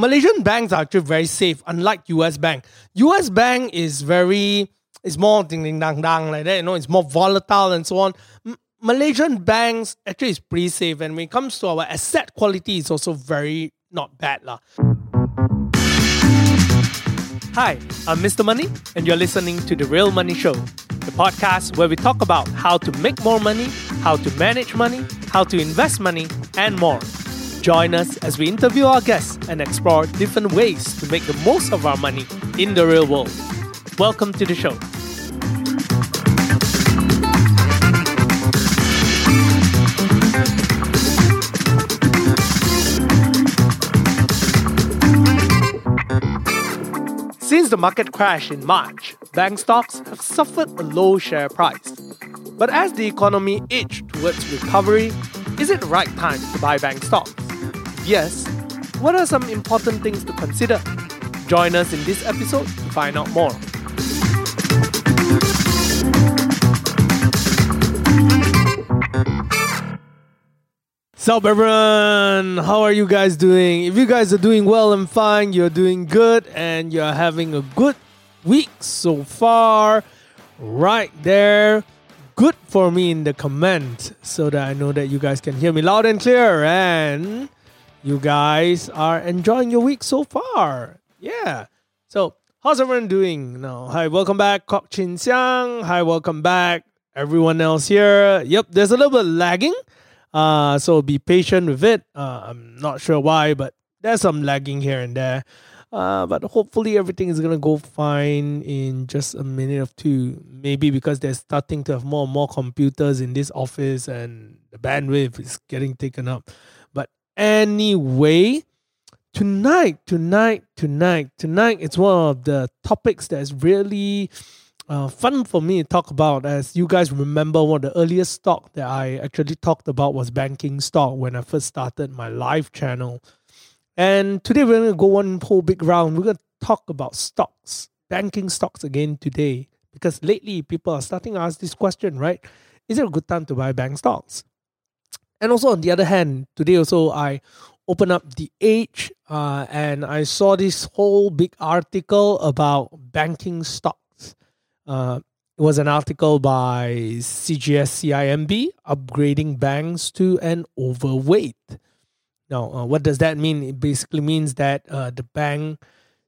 Malaysian banks are actually very safe, unlike US bank. US bank is very, it's more ding ding dang dang like that, you know, it's more volatile and so on. M- Malaysian banks actually is pretty safe, and when it comes to our asset quality, it's also very not bad. lah. Hi, I'm Mr. Money, and you're listening to The Real Money Show, the podcast where we talk about how to make more money, how to manage money, how to invest money, and more. Join us as we interview our guests and explore different ways to make the most of our money in the real world. Welcome to the show. Since the market crash in March, bank stocks have suffered a low share price. But as the economy edged towards recovery, is it the right time to buy bank stocks? Yes. What are some important things to consider? Join us in this episode to find out more. Sup everyone, how are you guys doing? If you guys are doing well and fine, you're doing good and you're having a good week so far, right there, good for me in the comment so that I know that you guys can hear me loud and clear and you guys are enjoying your week so far. Yeah. So, how's everyone doing? No. Hi, welcome back, Kok Chin Xiang. Hi, welcome back, everyone else here. Yep, there's a little bit lagging. Uh, so be patient with it. Uh, I'm not sure why, but there's some lagging here and there. Uh, but hopefully everything is gonna go fine in just a minute or two. Maybe because they're starting to have more and more computers in this office and the bandwidth is getting taken up. Anyway, tonight, tonight, tonight, tonight, it's one of the topics that's really uh, fun for me to talk about. As you guys remember, one of the earliest stock that I actually talked about was banking stock when I first started my live channel. And today we're going to go one whole big round. We're going to talk about stocks, banking stocks again today. Because lately people are starting to ask this question, right? Is it a good time to buy bank stocks? And also on the other hand, today also I opened up the Edge uh, and I saw this whole big article about banking stocks. Uh, it was an article by CGS CIMB upgrading banks to an overweight. Now, uh, what does that mean? It basically means that uh, the bank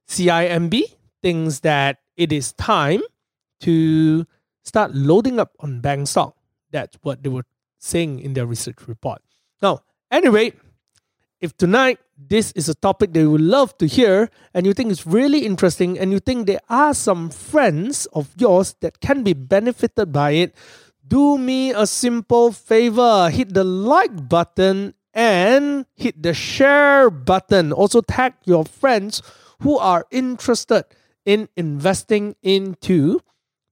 CIMB thinks that it is time to start loading up on bank stock. That's what they were saying in their research report. Now, anyway, if tonight this is a topic that you would love to hear and you think it's really interesting and you think there are some friends of yours that can be benefited by it, do me a simple favor hit the like button and hit the share button. Also, tag your friends who are interested in investing into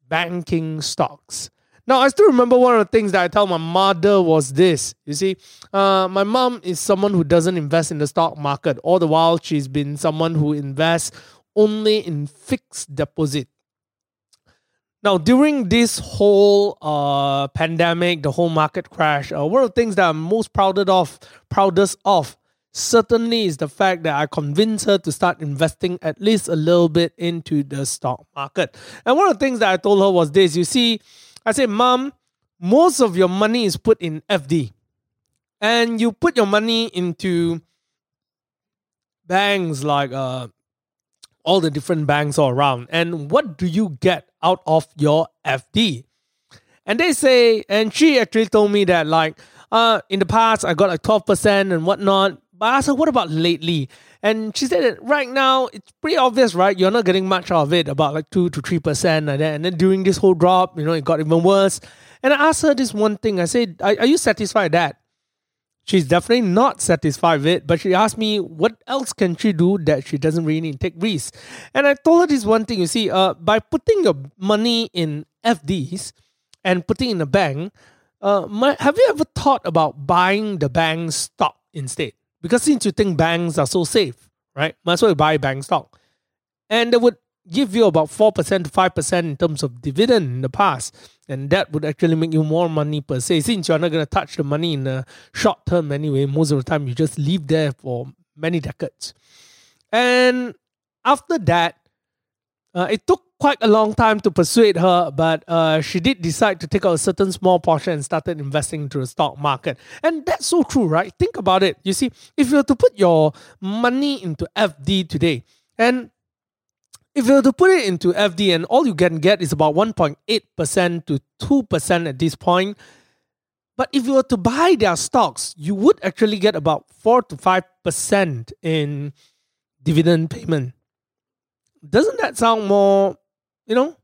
banking stocks. Now, I still remember one of the things that I tell my mother was this. You see, uh, my mom is someone who doesn't invest in the stock market. All the while, she's been someone who invests only in fixed deposit. Now, during this whole uh, pandemic, the whole market crash, uh, one of the things that I'm most proudest of, proudest of, certainly is the fact that I convinced her to start investing at least a little bit into the stock market. And one of the things that I told her was this: you see, I said, Mom, most of your money is put in FD, and you put your money into banks like uh, all the different banks all around. And what do you get out of your FD? And they say, and she actually told me that like uh, in the past I got like 12% and whatnot. But I said, what about lately? And she said that right now it's pretty obvious, right? You're not getting much out of it, about like two to three percent like that. And then during this whole drop, you know, it got even worse. And I asked her this one thing. I said, Are, are you satisfied with that? She's definitely not satisfied with it, but she asked me what else can she do that she doesn't really need to take risks. And I told her this one thing, you see, uh, by putting your money in FDs and putting in a bank, uh, my, have you ever thought about buying the bank stock instead? Because since you think banks are so safe, right? Might as well buy bank stock. And they would give you about 4% to 5% in terms of dividend in the past. And that would actually make you more money per se. Since you're not going to touch the money in the short term anyway, most of the time you just leave there for many decades. And after that, uh, it took quite a long time to persuade her, but uh, she did decide to take out a certain small portion and started investing into the stock market. And that's so true, right? Think about it. You see, if you were to put your money into FD today, and if you were to put it into FD and all you can get is about 1.8% to 2% at this point, but if you were to buy their stocks, you would actually get about 4 to 5% in dividend payment. Doesn't that sound more, you know?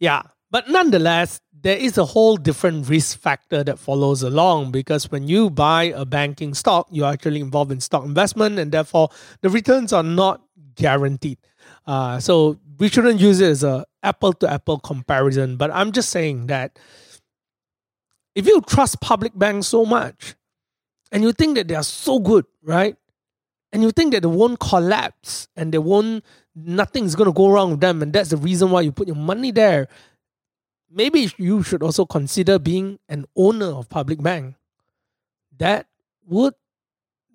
Yeah. But nonetheless, there is a whole different risk factor that follows along because when you buy a banking stock, you're actually involved in stock investment and therefore the returns are not guaranteed. Uh, so we shouldn't use it as a apple to apple comparison. But I'm just saying that if you trust public banks so much and you think that they are so good, right? And you think that they won't collapse and they won't nothing's gonna go wrong with them, and that's the reason why you put your money there. Maybe you should also consider being an owner of public bank. That would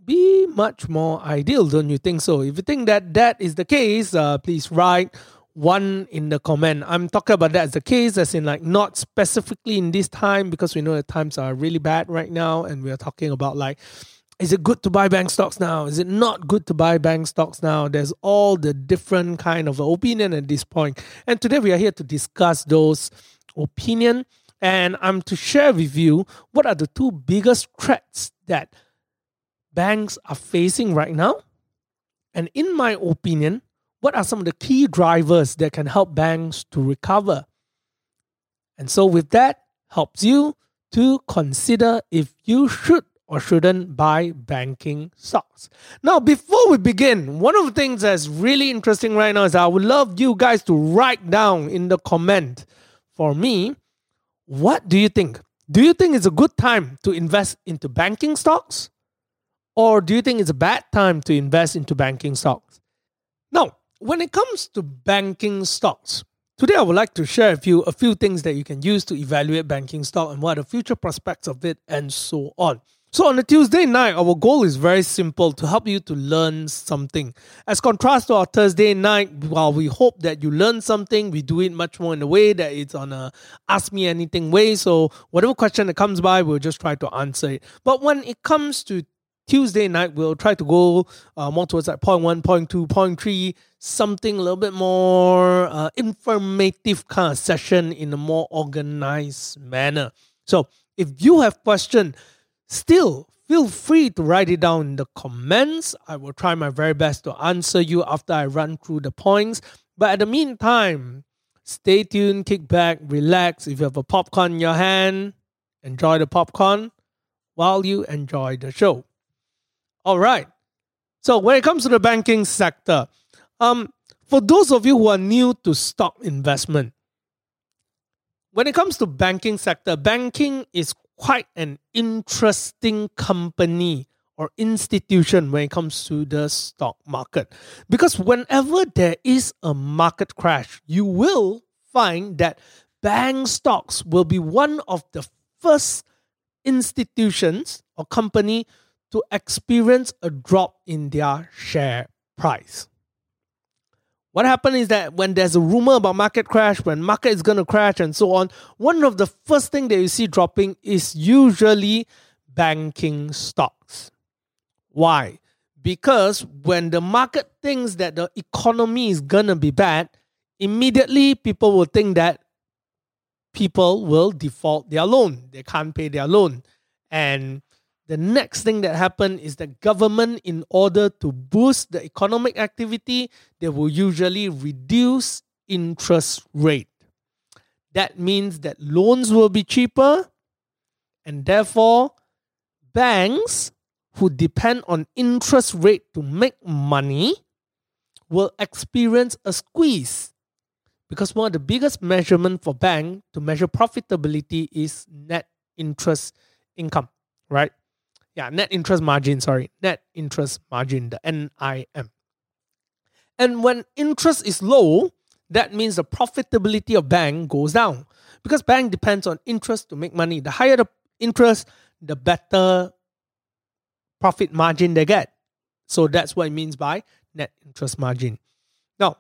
be much more ideal, don't you think so? If you think that that is the case, uh, please write one in the comment. I'm talking about that as the case, as in like not specifically in this time because we know the times are really bad right now, and we are talking about like, is it good to buy bank stocks now? Is it not good to buy bank stocks now? There's all the different kind of opinion at this point, and today we are here to discuss those opinion, and I'm to share with you what are the two biggest threats that banks are facing right now, and in my opinion what are some of the key drivers that can help banks to recover? And so, with that, helps you to consider if you should or shouldn't buy banking stocks. Now, before we begin, one of the things that's really interesting right now is I would love you guys to write down in the comment for me what do you think? Do you think it's a good time to invest into banking stocks? Or do you think it's a bad time to invest into banking stocks? Now, when it comes to banking stocks, today I would like to share with you a few things that you can use to evaluate banking stock and what are the future prospects of it and so on. So on a Tuesday night, our goal is very simple to help you to learn something. As contrast to our Thursday night, while we hope that you learn something, we do it much more in a way that it's on a ask me anything way. So whatever question that comes by, we'll just try to answer it. But when it comes to Tuesday night, we'll try to go uh, more towards like point one, point two, point three, something a little bit more uh, informative kind of session in a more organized manner. So if you have question, still feel free to write it down in the comments. I will try my very best to answer you after I run through the points. But at the meantime, stay tuned, kick back, relax. If you have a popcorn in your hand, enjoy the popcorn while you enjoy the show. All right. So when it comes to the banking sector, um, for those of you who are new to stock investment, when it comes to banking sector, banking is quite an interesting company or institution when it comes to the stock market. Because whenever there is a market crash, you will find that bank stocks will be one of the first institutions or company to experience a drop in their share price. What happened is that when there's a rumor about market crash, when market is going to crash and so on, one of the first thing that you see dropping is usually banking stocks. Why? Because when the market thinks that the economy is going to be bad, immediately people will think that people will default their loan. They can't pay their loan. And the next thing that happened is the government, in order to boost the economic activity, they will usually reduce interest rate. That means that loans will be cheaper, and therefore, banks who depend on interest rate to make money will experience a squeeze because one of the biggest measurement for bank to measure profitability is net interest income right yeah, net interest margin, sorry, net interest margin, the NIM. And when interest is low, that means the profitability of bank goes down because bank depends on interest to make money. The higher the interest, the better profit margin they get. So that's what it means by net interest margin. Now,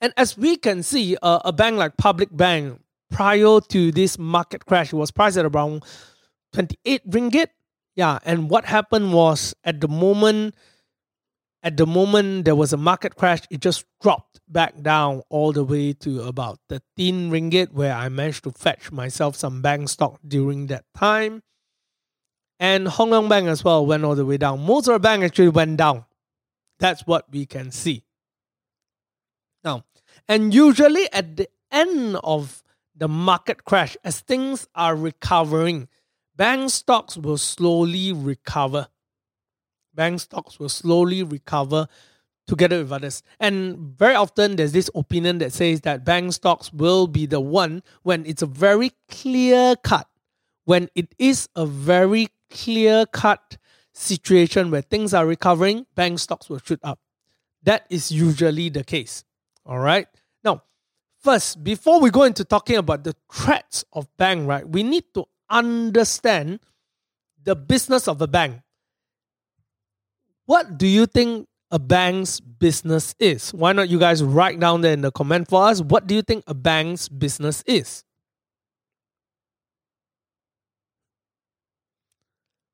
and as we can see, uh, a bank like Public Bank, prior to this market crash, was priced at around 28 ringgit. Yeah, and what happened was at the moment, at the moment there was a market crash, it just dropped back down all the way to about 13 ringgit, where I managed to fetch myself some bank stock during that time. And Hong Leong Bank as well went all the way down. Most of the bank actually went down. That's what we can see. Now, and usually at the end of the market crash, as things are recovering, bank stocks will slowly recover. Bank stocks will slowly recover together with others. And very often there's this opinion that says that bank stocks will be the one when it's a very clear cut, when it is a very clear cut situation where things are recovering, bank stocks will shoot up. That is usually the case. All right. Now, first, before we go into talking about the threats of bank, right, we need to understand the business of a bank. What do you think a bank's business is? Why not you guys write down there in the comment for us? What do you think a bank's business is?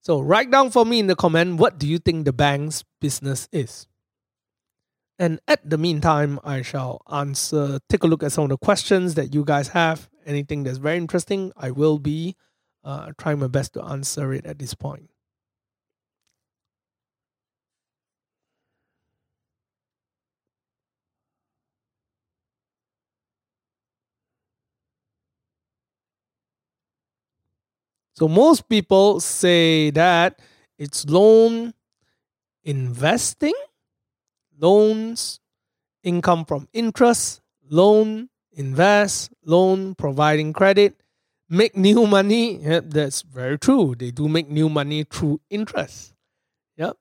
So write down for me in the comment what do you think the bank's business is? And at the meantime, I shall answer, take a look at some of the questions that you guys have. Anything that's very interesting, I will be uh, trying my best to answer it at this point. So most people say that it's loan investing, loans, income from interest, loan, invest, loan, providing credit, make new money. Yep, that's very true. They do make new money through interest. Yep.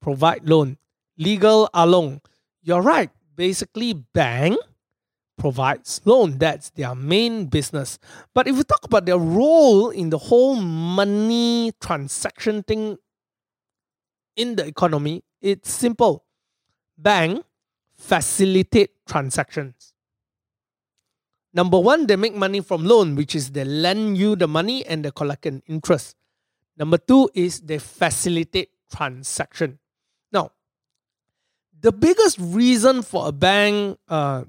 Provide loan. Legal along. You're right. Basically, bank provides loan. That's their main business. But if we talk about their role in the whole money transaction thing in the economy, it's simple. Bank facilitate transactions. Number one, they make money from loan, which is they lend you the money and they collect an interest. Number two is they facilitate transaction. Now, the biggest reason for a bank uh,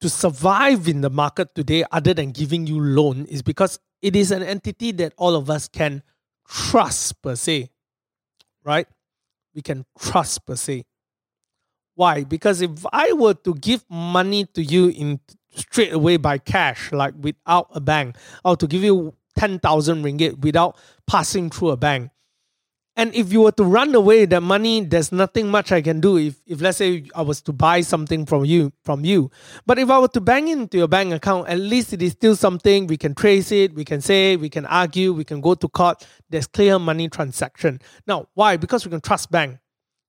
to survive in the market today other than giving you loan is because it is an entity that all of us can trust per se right we can trust per se why because if i were to give money to you in straight away by cash like without a bank or to give you 10000 ringgit without passing through a bank and if you were to run away that money, there's nothing much I can do. If, if let's say I was to buy something from you, from you, but if I were to bang into your bank account, at least it is still something we can trace it. We can say, we can argue, we can go to court. There's clear money transaction. Now, why? Because we can trust bank.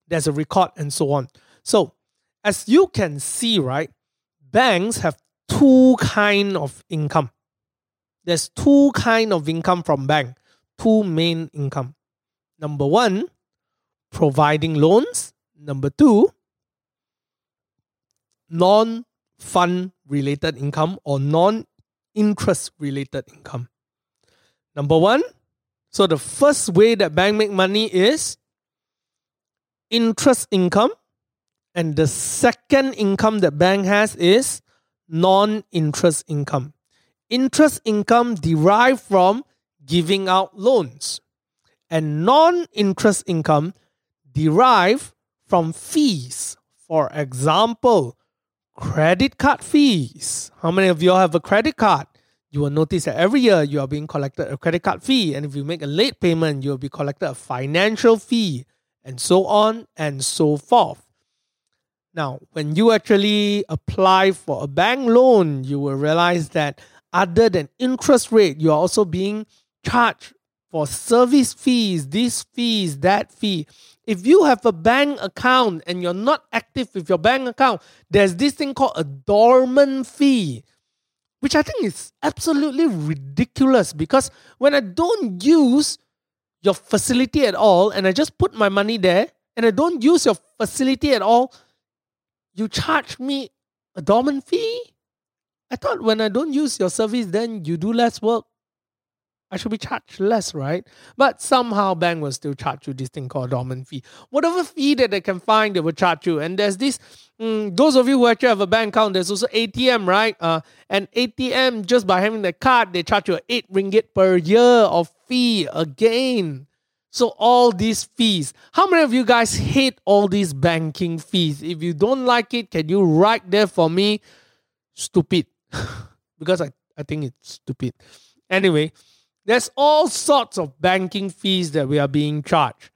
There's a record and so on. So, as you can see, right, banks have two kind of income. There's two kind of income from bank. Two main income Number one, providing loans. Number two, non fund related income or non interest related income. Number one, so the first way that bank make money is interest income. And the second income that bank has is non-interest income. Interest income derived from giving out loans and non interest income derived from fees. For example, credit card fees. How many of you all have a credit card? You will notice that every year you are being collected a credit card fee, and if you make a late payment, you will be collected a financial fee, and so on and so forth. Now, when you actually apply for a bank loan, you will realize that other than interest rate, you are also being charged for service fees, this fees, that fee. If you have a bank account and you're not active with your bank account, there's this thing called a dormant fee, which I think is absolutely ridiculous because when I don't use your facility at all and I just put my money there and I don't use your facility at all, you charge me a dormant fee? I thought when I don't use your service, then you do less work. I should be charged less, right? But somehow bank will still charge you this thing called dormant fee. Whatever fee that they can find, they will charge you. And there's this, mm, those of you who actually have a bank account, there's also ATM, right? Uh, and ATM, just by having the card, they charge you 8 ringgit per year of fee again. So all these fees. How many of you guys hate all these banking fees? If you don't like it, can you write there for me? Stupid. because I, I think it's stupid. Anyway, there's all sorts of banking fees that we are being charged.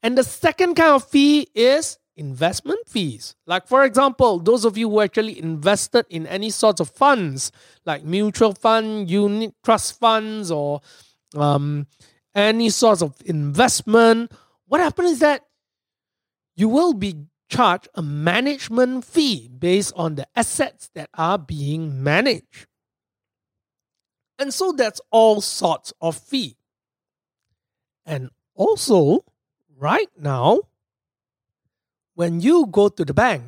And the second kind of fee is investment fees. Like, for example, those of you who actually invested in any sorts of funds, like mutual fund, unit trust funds, or um, any sorts of investment, what happens is that you will be charged a management fee based on the assets that are being managed. And so that's all sorts of fee. And also, right now, when you go to the bank,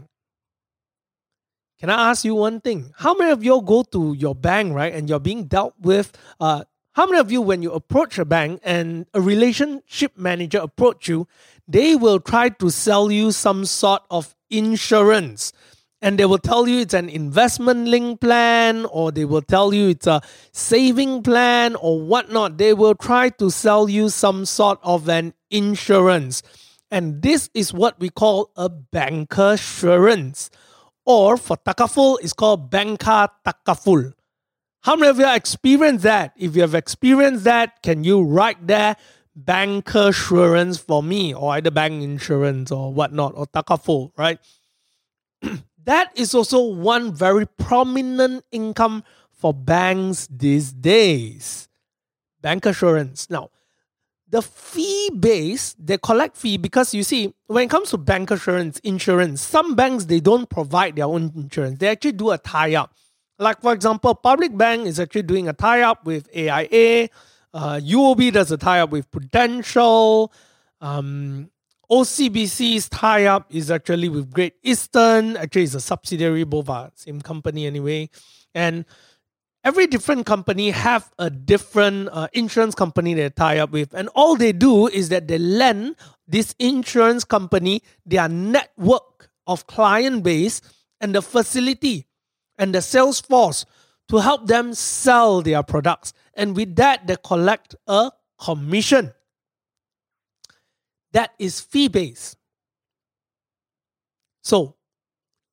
can I ask you one thing? How many of you go to your bank, right, and you're being dealt with? Uh, how many of you, when you approach a bank and a relationship manager approach you, they will try to sell you some sort of insurance and they will tell you it's an investment link plan or they will tell you it's a saving plan or whatnot. They will try to sell you some sort of an insurance. And this is what we call a banker insurance. Or for takaful, it's called banker takaful. How many of you have experienced that? If you have experienced that, can you write there banker insurance for me or either bank insurance or whatnot or takaful, right? That is also one very prominent income for banks these days. Bancassurance. Now, the fee base, they collect fee because you see, when it comes to bancassurance, insurance, some banks they don't provide their own insurance. They actually do a tie-up. Like for example, Public Bank is actually doing a tie-up with AIA. Uh, UOB does a tie-up with Prudential. Um, OCBC's tie up is actually with Great Eastern. Actually, it's a subsidiary, both are same company anyway. And every different company have a different uh, insurance company they tie up with. And all they do is that they lend this insurance company their network of client base and the facility and the sales force to help them sell their products. And with that, they collect a commission that is fee based. So,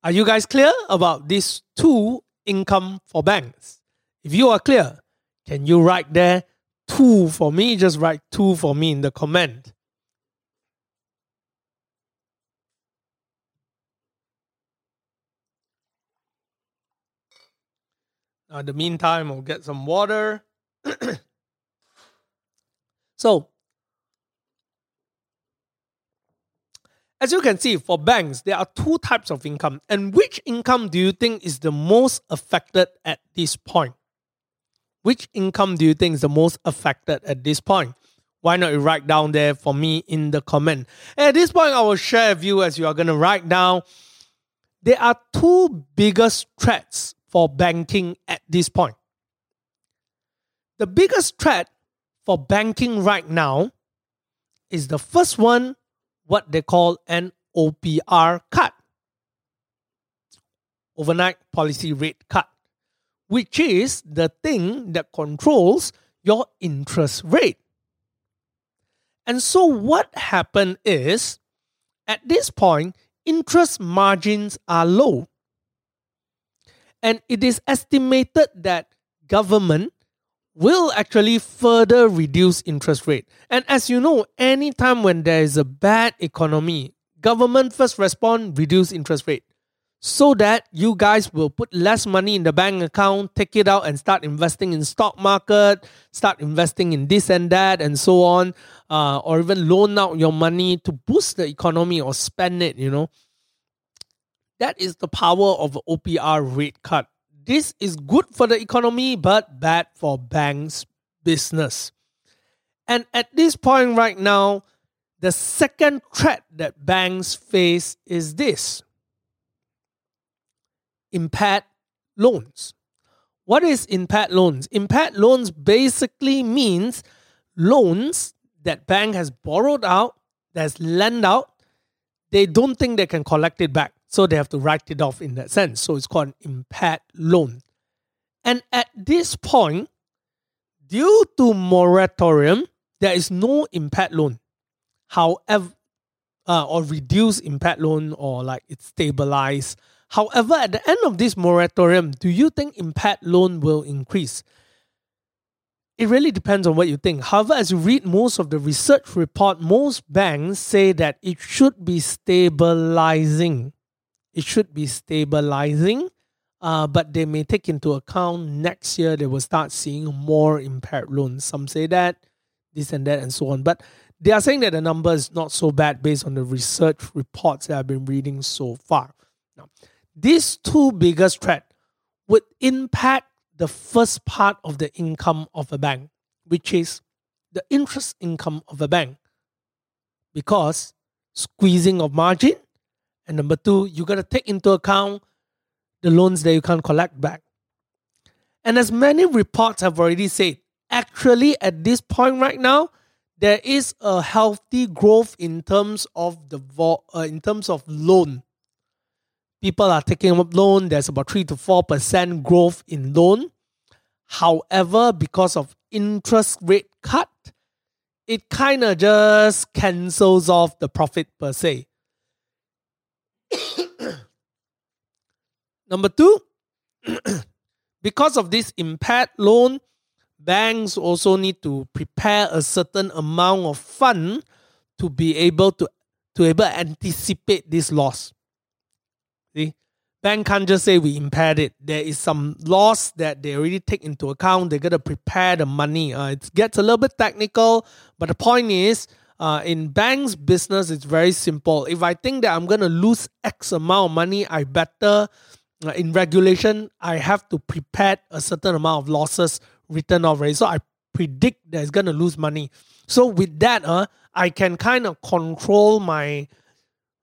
are you guys clear about these two income for banks? If you are clear, can you write there two for me? Just write two for me in the comment. In the meantime, I'll get some water. so, As you can see, for banks, there are two types of income. And which income do you think is the most affected at this point? Which income do you think is the most affected at this point? Why not you write down there for me in the comment? At this point, I will share with you as you are going to write down. There are two biggest threats for banking at this point. The biggest threat for banking right now is the first one what they call an OPR cut, overnight policy rate cut, which is the thing that controls your interest rate. And so, what happened is at this point, interest margins are low. And it is estimated that government will actually further reduce interest rate. And as you know, anytime when there is a bad economy, government first respond reduce interest rate so that you guys will put less money in the bank account, take it out and start investing in stock market, start investing in this and that and so on, uh, or even loan out your money to boost the economy or spend it, you know. That is the power of OPR rate cut. This is good for the economy, but bad for banks' business. And at this point right now, The second threat that banks face is this impaired loans. What is impaired loans? Impaired loans basically means loans that bank has borrowed out, that's lent out, they don't think they can collect it back. So they have to write it off in that sense. So it's called an impaired loan. And at this point, due to moratorium, there is no impaired loan. However, uh, or reduce impaired loan or like it's stabilized. However, at the end of this moratorium, do you think impaired loan will increase? It really depends on what you think. However, as you read most of the research report, most banks say that it should be stabilizing. It should be stabilizing, uh, but they may take into account next year they will start seeing more impaired loans. Some say that, this and that, and so on. But they are saying that the number is not so bad based on the research reports that I've been reading so far. Now, these two biggest threats would impact the first part of the income of a bank, which is the interest income of a bank. Because squeezing of margin, and number two, you got to take into account the loans that you can't collect back. And as many reports have already said, actually at this point right now, there is a healthy growth in terms of the vo- uh, in terms of loan people are taking up loan. There's about three to four percent growth in loan. However, because of interest rate cut, it kind of just cancels off the profit per se. Number two, because of this impaired loan, banks also need to prepare a certain amount of fund to be able to to able anticipate this loss. See, bank can't just say we impaired it. There is some loss that they already take into account. They're gonna prepare the money. Uh, it gets a little bit technical, but the point is, uh, in banks business, it's very simple. If I think that I'm gonna lose X amount of money, I better. Uh, in regulation, I have to prepare a certain amount of losses written. Right, so I predict that it's gonna lose money. So with that, uh, I can kind of control my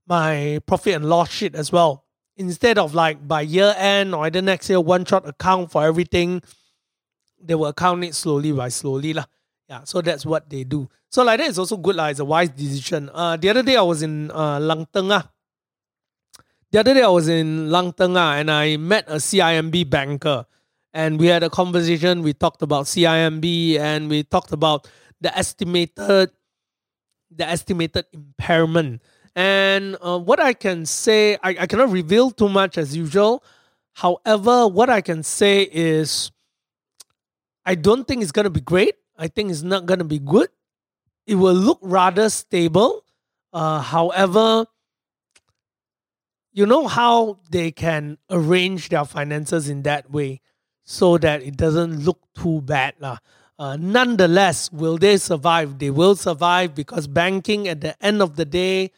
my profit and loss sheet as well instead of like by year end or either next year one shot account for everything, they will account it slowly by slowly lah. Yeah, so that's what they do. So like that is also good lah. It's a wise decision. Uh, the other day I was in uh, Langteng ah. The other day I was in Langteng ah, and I met a CIMB banker, and we had a conversation. We talked about CIMB and we talked about the estimated, the estimated impairment and uh, what I can say, I, I cannot reveal too much as usual. However, what I can say is I don't think it's going to be great. I think it's not going to be good. It will look rather stable. Uh, however, you know how they can arrange their finances in that way so that it doesn't look too bad. Uh, uh, nonetheless, will they survive? They will survive because banking at the end of the day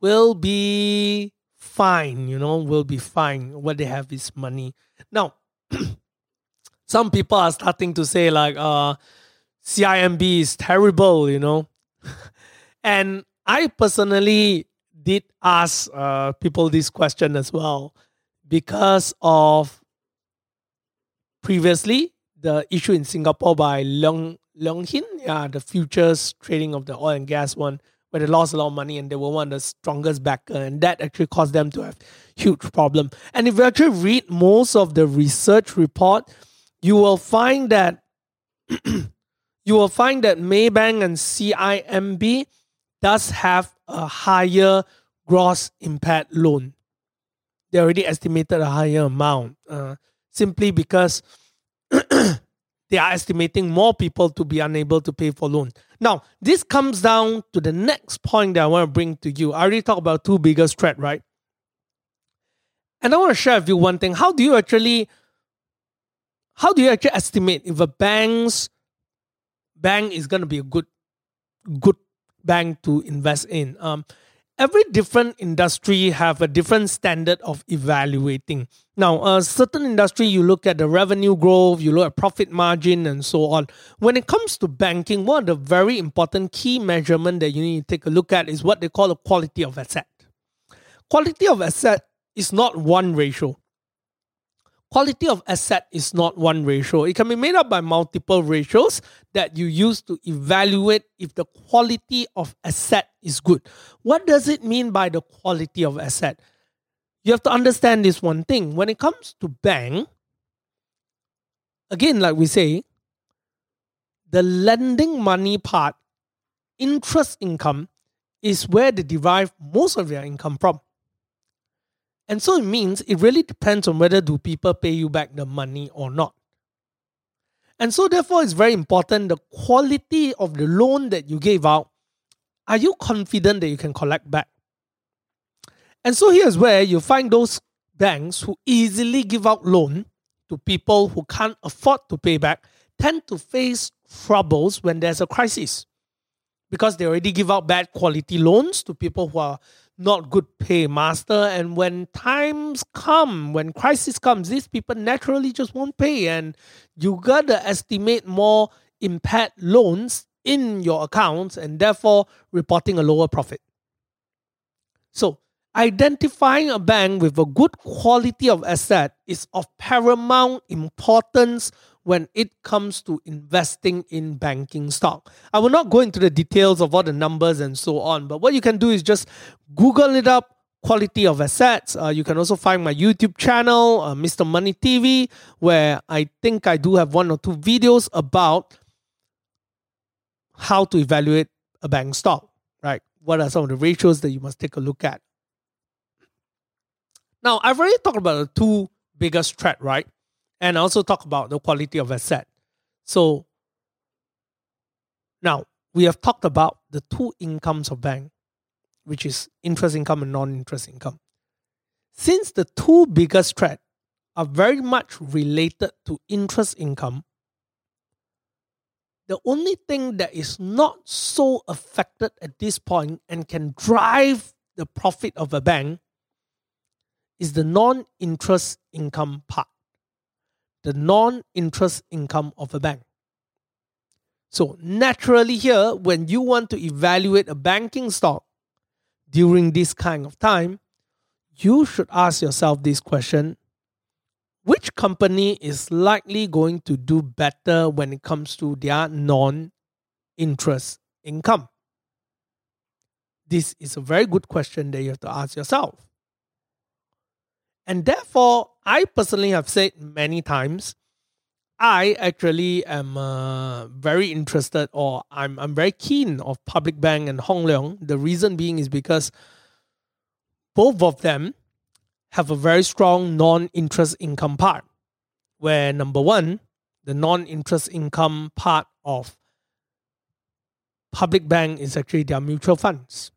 will be fine, you know, will be fine. What they have is money. Now, some people are starting to say like uh CIMB is terrible, you know. and I personally did ask uh, people this question as well because of previously the issue in Singapore by Leong Leong Hin, yeah, the futures trading of the oil and gas one, where they lost a lot of money and they were one of the strongest backer, and that actually caused them to have huge problem. And if you actually read most of the research report, you will find that you will find that Maybank and CIMB does have a higher gross impaired loan. They already estimated a higher amount uh, simply because they are estimating more people to be unable to pay for loan. Now, this comes down to the next point that I want to bring to you. I already talked about two biggest threat, right? And I want to share with you one thing. How do you actually how do you actually estimate if a bank's bank is going to be a good good bank to invest in? Um, every different industry have a different standard of evaluating. Now, a certain industry, you look at the revenue growth, you look at profit margin, and so on. When it comes to banking, one of the very important key measurement that you need to take a look at is what they call the quality of asset. Quality of asset is not one ratio quality of asset is not one ratio. It can be made up by multiple ratios that you use to evaluate if the quality of asset is good. What does it mean by the quality of asset? You have to understand this one thing. When it comes to bank, again, like we say, the lending money part, interest income, is where they derive most of their income from. And so it means it really depends on whether do people pay you back the money or not. And so therefore it's very important the quality of the loan that you gave out. Are you confident that you can collect back? And so here's where you find those banks who easily give out loan to people who can't afford to pay back tend to face troubles when there's a crisis because they already give out bad quality loans to people who are not good pay master And when times come, when crisis comes, these people naturally just won't pay. And you gotta estimate more impaired loans in your accounts and therefore reporting a lower profit. So identifying a bank with a good quality of asset is of paramount importance when it comes to investing in banking stock. I will not go into the details of all the numbers and so on, but what you can do is just Google it up quality of assets. Uh, you can also find my YouTube channel, uh, Mr. Money TV, where I think I do have one or two videos about how to evaluate a bank stock, right? What are some of the ratios that you must take a look at? Now, I've already talked about the two biggest threat, right? And also talk about the quality of asset. So now we have talked about the two incomes of bank, which is interest income and non-interest income. Since the two biggest threat are very much related to interest income, the only thing that is not so affected at this point and can drive the profit of a bank is the non-interest income part the non interest income of a bank. So, naturally, here, when you want to evaluate a banking stock during this kind of time, you should ask yourself this question Which company is likely going to do better when it comes to their non interest income? This is a very good question that you have to ask yourself. And therefore, I personally have said many times, I actually am uh, very interested or I'm, I'm very keen of Public Bank and Hong Leong. The reason being is because both of them have a very strong non-interest income part. Where number one, the non-interest income part of Public Bank is actually their mutual funds.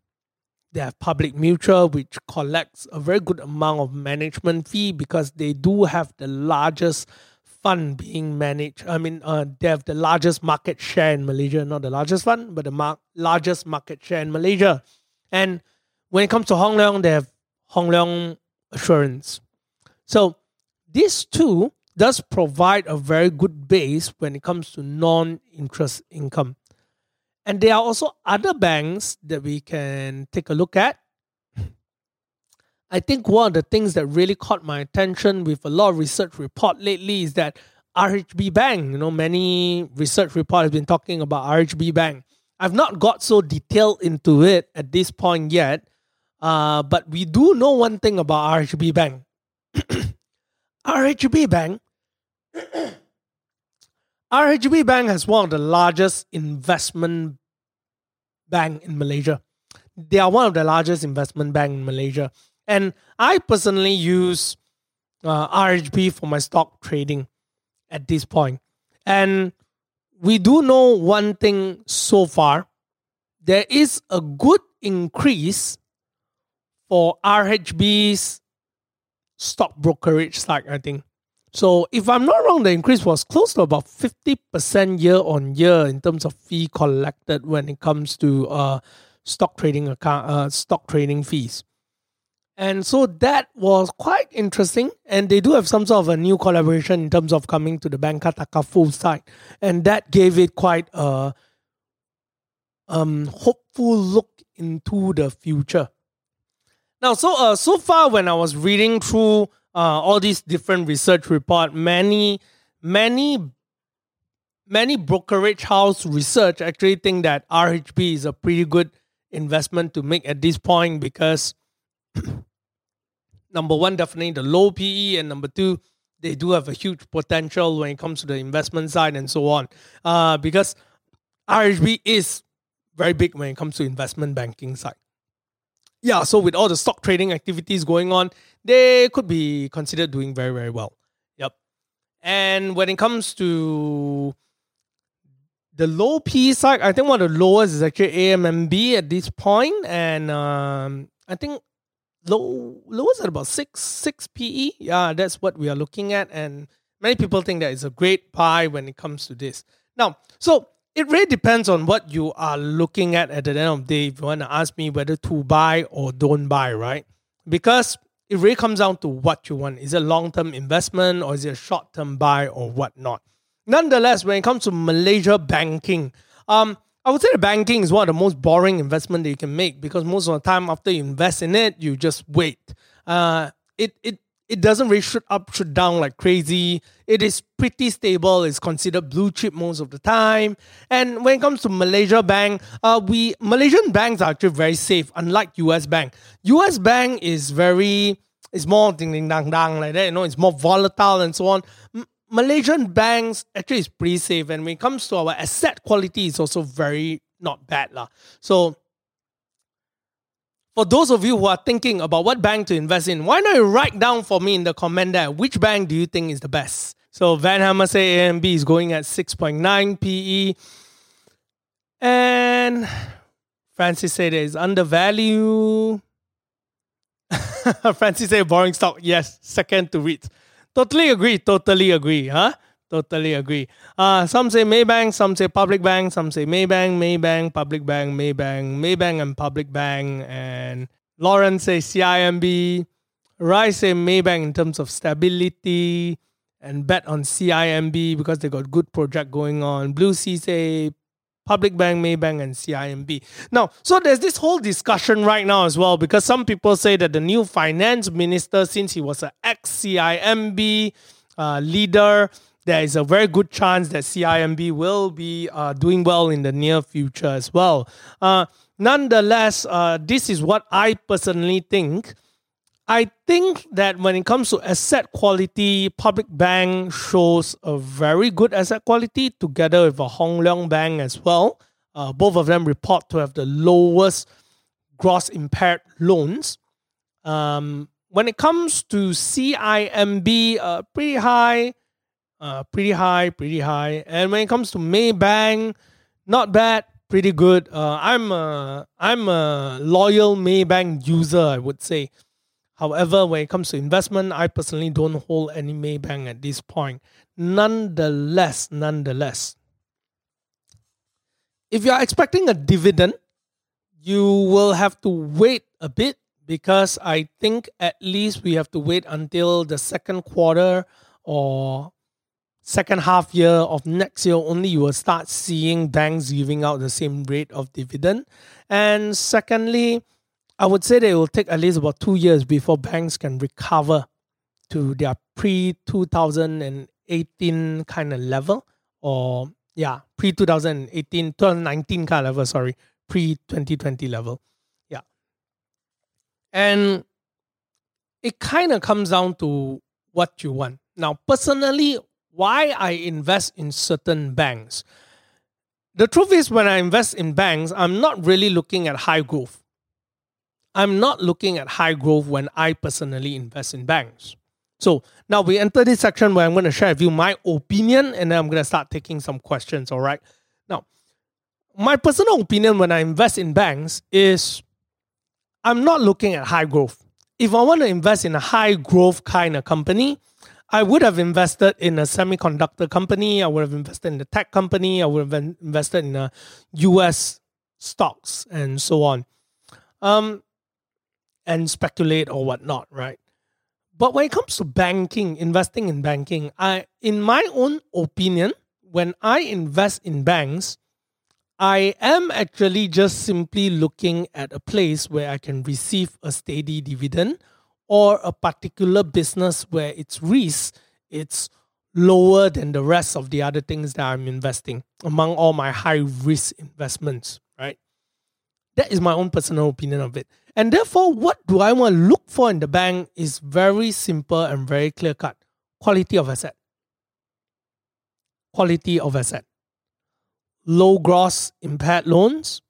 They have public mutual, which collects a very good amount of management fee because they do have the largest fund being managed. I mean, uh, they have the largest market share in Malaysia, not the largest fund, but the mar- largest market share in Malaysia. And when it comes to Hong Leong, they have Hong Leong Assurance. So these two does provide a very good base when it comes to non-interest income. And there are also other banks that we can take a look at. I think one of the things that really caught my attention with a lot of research report lately is that RHB Bank, you know, many research report has been talking about RHB Bank. I've not got so detailed into it at this point yet, uh, but we do know one thing about RHB Bank. RHB Bank RHB Bank has one of the largest investment bank in Malaysia. They are one of the largest investment bank in Malaysia. And I personally use uh, RHB for my stock trading at this point. And we do know one thing so far. There is a good increase for RHB's stock brokerage side, I think. So if I'm not wrong, the increase was close to about 50% year on year in terms of fee collected when it comes to uh, stock trading account, uh, stock trading fees. And so that was quite interesting. And they do have some sort of a new collaboration in terms of coming to the Bancatakaful side. And that gave it quite a um, hopeful look into the future. Now, so uh, so far when I was reading through uh, all these different research report, many many many brokerage house research actually think that RHB is a pretty good investment to make at this point because number one, definitely the low PE, and number two, they do have a huge potential when it comes to the investment side and so on. Uh, because RHB is very big when it comes to investment banking side. Yeah, so with all the stock trading activities going on, they could be considered doing very, very well. Yep. And when it comes to the low P side, I think one of the lowest is actually AMMB at this point, and um, I think low lowest at about six six PE. Yeah, that's what we are looking at, and many people think that it's a great buy when it comes to this. Now, so it really depends on what you are looking at at the end of the day. If you want to ask me whether to buy or don't buy, right? Because it really comes down to what you want. Is it long term investment or is it a short term buy or whatnot? Nonetheless, when it comes to Malaysia banking, um, I would say the banking is one of the most boring investment that you can make because most of the time after you invest in it, you just wait. Uh, it it it doesn't really shoot up, shoot down like crazy. It is pretty stable. It's considered blue chip most of the time. And when it comes to Malaysia Bank, uh, we Malaysian banks are actually very safe, unlike US Bank. US Bank is very it's more ding ding dang dang like that. You know, it's more volatile and so on. Malaysian banks actually is pretty safe, and when it comes to our asset quality, it's also very not bad lah. So for those of you who are thinking about what bank to invest in, why not write down for me in the comment there which bank do you think is the best? So Van Hammer say AMB is going at 6.9 PE. And Francis said it is undervalued. Francis said boring stock. Yes, second to REIT. Totally agree. Totally agree. Huh? Totally agree. Uh, some say Maybank, some say Public Bank, some say Maybank, Maybank, Public Bank, Maybank, Maybank, and Public Bank. And Lawrence say CIMB. Rice say Maybank in terms of stability and bet on CIMB because they got good project going on. Blue Sea say Public Bank, Maybank, and CIMB. Now, so there's this whole discussion right now as well because some people say that the new finance minister, since he was an ex CIMB uh, leader, there is a very good chance that CIMB will be uh, doing well in the near future as well. Uh, nonetheless, uh, this is what I personally think. I think that when it comes to asset quality, Public Bank shows a very good asset quality together with a Hong Leong Bank as well. Uh, both of them report to have the lowest gross impaired loans. Um, when it comes to CIMB, uh, pretty high, uh, pretty high, pretty high. And when it comes to Maybank, not bad, pretty good. Uh, I'm a, I'm a loyal Maybank user, I would say. However, when it comes to investment, I personally don't hold any Maybank at this point. Nonetheless, nonetheless, if you are expecting a dividend, you will have to wait a bit because I think at least we have to wait until the second quarter or second half year of next year only you will start seeing banks giving out the same rate of dividend and secondly I would say that it will take at least about two years before banks can recover to their pre 2018 kind of level, or yeah, pre 2018, 2019 kind of level, sorry, pre 2020 level. Yeah. And it kind of comes down to what you want. Now, personally, why I invest in certain banks. The truth is, when I invest in banks, I'm not really looking at high growth. I'm not looking at high growth when I personally invest in banks. So now we enter this section where I'm going to share with you my opinion and then I'm going to start taking some questions. All right. Now, my personal opinion when I invest in banks is I'm not looking at high growth. If I want to invest in a high growth kind of company, I would have invested in a semiconductor company. I would have invested in a tech company. I would have invested in a US stocks and so on, um, and speculate or whatnot, right? But when it comes to banking, investing in banking, I, in my own opinion, when I invest in banks, I am actually just simply looking at a place where I can receive a steady dividend or a particular business where its risk it's lower than the rest of the other things that I'm investing among all my high risk investments, right? That is my own personal opinion of it. And therefore, what do I want to look for in the bank is very simple and very clear cut quality of asset. Quality of asset. Low gross impaired loans.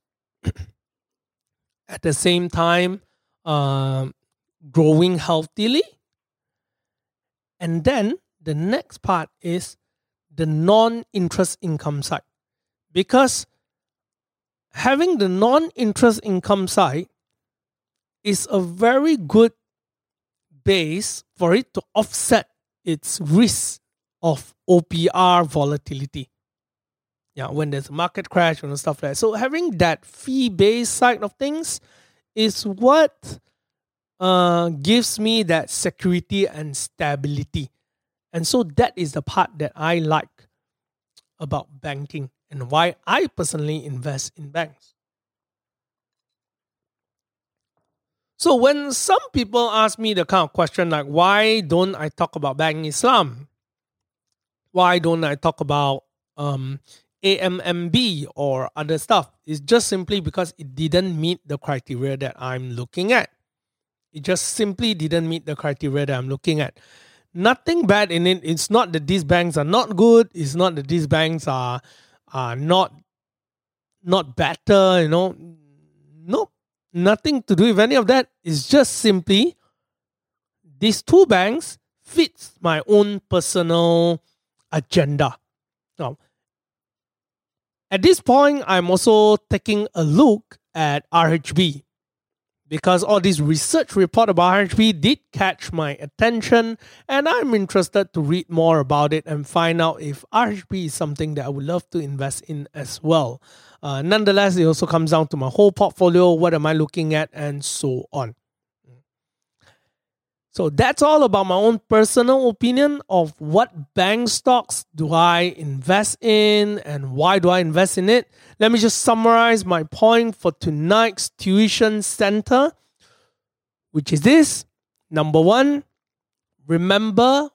At the same time, um, growing healthily. And then the next part is the non interest income side. Because having the non interest income side is a very good base for it to offset its risk of OPR volatility. Yeah, when there's a market crash and stuff like that. So having that fee based side of things is what uh, gives me that security and stability. And so that is the part that I like about banking and why I personally invest in banks. So when some people ask me the kind of question like why don't I talk about Bank Islam? Why don't I talk about um, AMMB or other stuff? It's just simply because it didn't meet the criteria that I'm looking at. It just simply didn't meet the criteria that I'm looking at nothing bad in it. It's not that these banks are not good. It's not that these banks are are not not better. You know, nope, nothing to do with any of that. It's just simply these two banks fits my own personal agenda. Now, at this point, I'm also taking a look at RHB because all this research report about RHB did catch my attention and I'm interested to read more about it and find out if RHB is something that I would love to invest in as well. Uh, nonetheless, it also comes down to my whole portfolio, what am I looking at, and so on. So that's all about my own personal opinion of what bank stocks do I invest in and why do I invest in it. Let me just summarize my point for tonight's tuition center, which is this. Number one, remember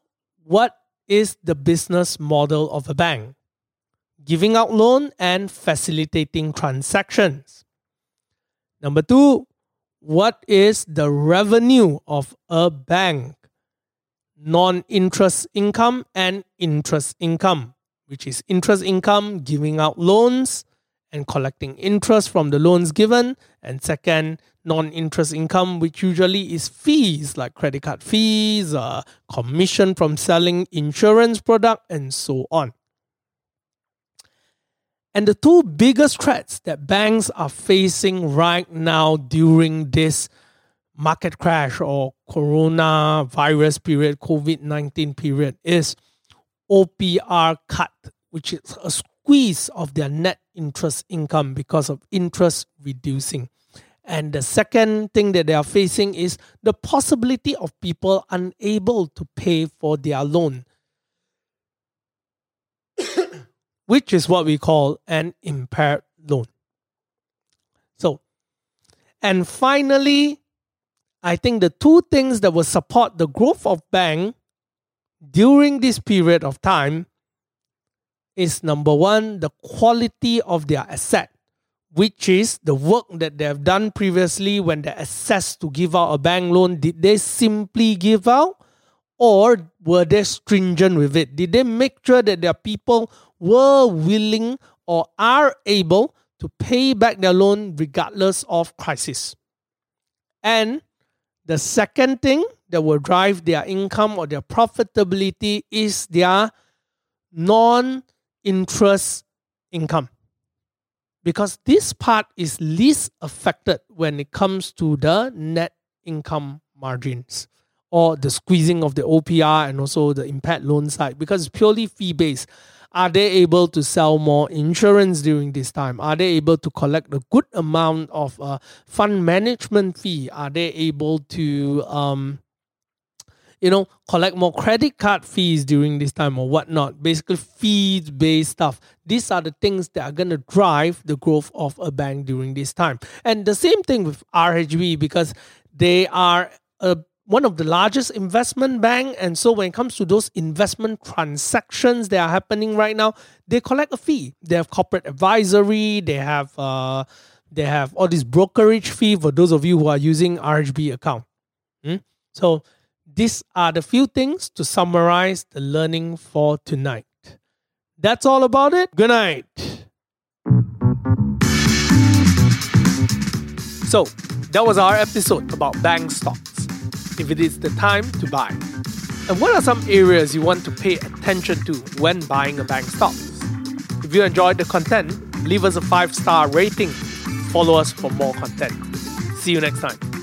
what is the business model of a bank giving out loan and facilitating transactions. Number two, what is the revenue of a bank? Non interest income and interest income, which is interest income giving out loans and collecting interest from the loans given. And second, non interest income, which usually is fees like credit card fees, uh, commission from selling insurance product, and so on. And the two biggest threats that banks are facing right now during this market crash or coronavirus period, COVID 19 period, is OPR cut, which is a squeeze of their net interest income because of interest reducing. And the second thing that they are facing is the possibility of people unable to pay for their loan which is what we call an impaired loan. So, and finally, I think the two things that will support the growth of bank during this period of time is number one, the quality of their asset, which is the work that they have done previously when they assessed to give out a bank loan. Did they simply give out or were they stringent with it? Did they make sure that their people were willing or are able to pay back their loan regardless of crisis. And the second thing that will drive their income or their profitability is their non interest income. Because this part is least affected when it comes to the net income margins or the squeezing of the OPR and also the impaired loan side because it's purely fee based. Are they able to sell more insurance during this time? Are they able to collect a good amount of uh, fund management fee? Are they able to um, you know, collect more credit card fees during this time or whatnot. Basically, fees based stuff. These are the things that are going to drive the growth of a bank during this time. And the same thing with RHB because they are a one of the largest investment bank and so when it comes to those investment transactions that are happening right now they collect a fee they have corporate advisory they have uh, they have all this brokerage fee for those of you who are using RHB account hmm? so these are the few things to summarize the learning for tonight. That's all about it. Good night. So, that was our episode about bank stocks. If it is the time to buy. And what are some areas you want to pay attention to when buying a bank stock? If you enjoyed the content, leave us a 5 star rating. Follow us for more content. See you next time.